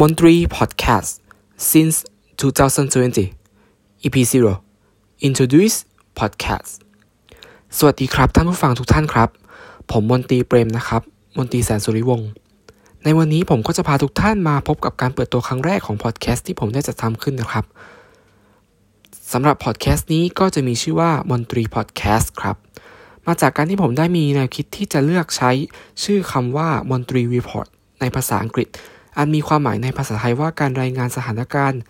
Montreal Podcast since 2020 EP 0 Introduce Podcast สวัสดีครับท่านผู้ฟังทุกท่านครับ ผมมนตรีเปรมนะครับ มนตรีแสนสุริวงศ์ในวันนี้ผมก็จะพาทุกท่านมาพบกับการเปิดตัวครั้งแรกของพอดแคสต์ที่ผมได้จัดทำขึ้นนะครับสำหรับพอดแคสต์นี้ก็จะมีชื่อว่ามนตรีพอดแคสต์ครับ มาจากการที่ผมได้มีแนวคิดที่จะเลือกใช้ชื่อคำว่ามนตรีรีพอร์ตในภาษาอังกฤษ อันมีความหมายในภาษาไทยว่าการรายงานสถานการณ์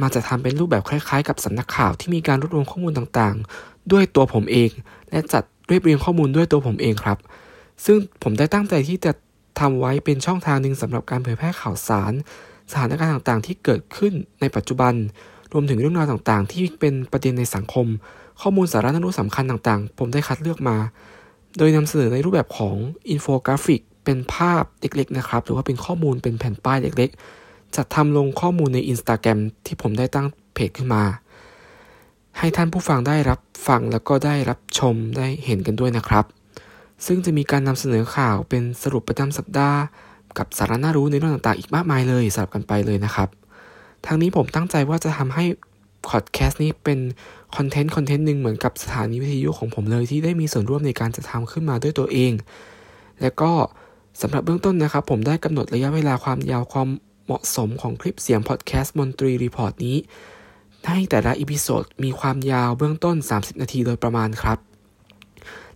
มาจะทำเป็นรูปแบบคล้ายๆ กับสำนักข่าวที่มีการรวบรวมข้อมูลต่างๆ ด้วยตัวผมเอง และจัดเรียบเรียงข้อมูลด้วยตัวผมเองครับ ซึ่งผมได้ตั้งใจที่จะทำไว้เป็นช่องทางหนึ่งสำหรับการเผยแพร่ข่าวสาร สถานการณ์ต่างๆ ที่เกิดขึ้นในปัจจุบัน รวมถึงเรื่องราวต่างๆ ที่เป็นประเด็นในสังคม ข้อมูลสาระน่ารู้สำคัญต่างๆ ผมได้คัดเลือกมา โดยนำเสนอในรูปแบบของอินโฟกราฟิก เป็นภาพเล็กๆนะครับ หรือว่าเป็นข้อมูลเป็นแผ่นป้ายเล็กๆ จัดทำลงข้อมูลใน Instagram ที่ผมได้ตั้งเพจขึ้นมา ให้ท่านผู้ฟังได้รับฟังแล้วก็ได้รับชมได้เห็นกันด้วยนะครับ ซึ่งจะมีการนำเสนอข่าวเป็นสรุปประจำสัปดาห์ กับสาระน่ารู้ในเรื่องต่างๆ อีกมากมายเลยสลับกันไปเลยนะครับทางนี้ผมตั้งใจว่าจะทำให้พอดแคสต์นี้เป็นcontent content หนึ่งเหมือนกับสถานีวิทยุของผมเลยที่ได้มีส่วนร่วมในการจะทำขึ้นมาด้วยตัวเอง และก็ สำหรับเบื้องต้นนะครับ ผมได้กำหนดระยะเวลาความยาวความเหมาะสมของคลิปเสียงพอดแคสต์มนตรีรีพอร์ตนี้ ให้แต่ละ episode มีความยาวเบื้องต้น 30 นาทีโดยประมาณครับ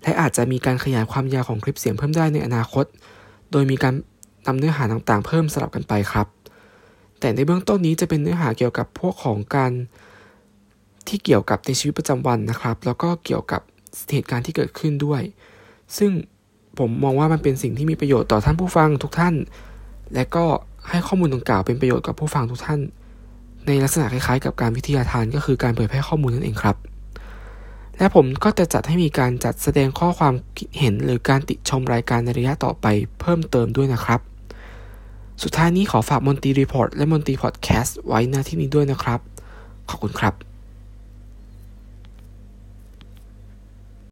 และอาจจะมีการขยายความยาวของคลิปเสียงเพิ่มได้ในอนาคต โดยมีการนำเนื้อหาต่างๆ เพิ่มสลับกันไปครับ แต่ในเบื้องต้นนี้จะเป็นเนื้อหาเกี่ยวกับพวกของการที่เกี่ยวกับในชีวิตประจำวันนะครับ แล้วก็เกี่ยวกับเหตุการณ์ที่เกิดขึ้นด้วย ซึ่ง ผมมองว่ามันเป็นสิ่งที่มีประโยชน์ต่อท่านผู้ฟังทุกท่าน และก็ให้ข้อมูลดังกล่าวเป็นประโยชน์กับผู้ฟังทุกท่าน ในลักษณะคล้ายๆ กับการวิทยาทานก็คือการเผยแพร่ข้อมูลนั่นเองครับ และผมก็จะจัดให้มีการจัดแสดงข้อความเห็นหรือการติชมรายการในระยะต่อไปเพิ่มเติมด้วยนะครับ สุดท้ายนี้ขอฝากมอนตีรีพอร์ตและมอนตีพอดแคสต์ไว้หน้าที่นี้ด้วยนะครับ ขอบคุณครับ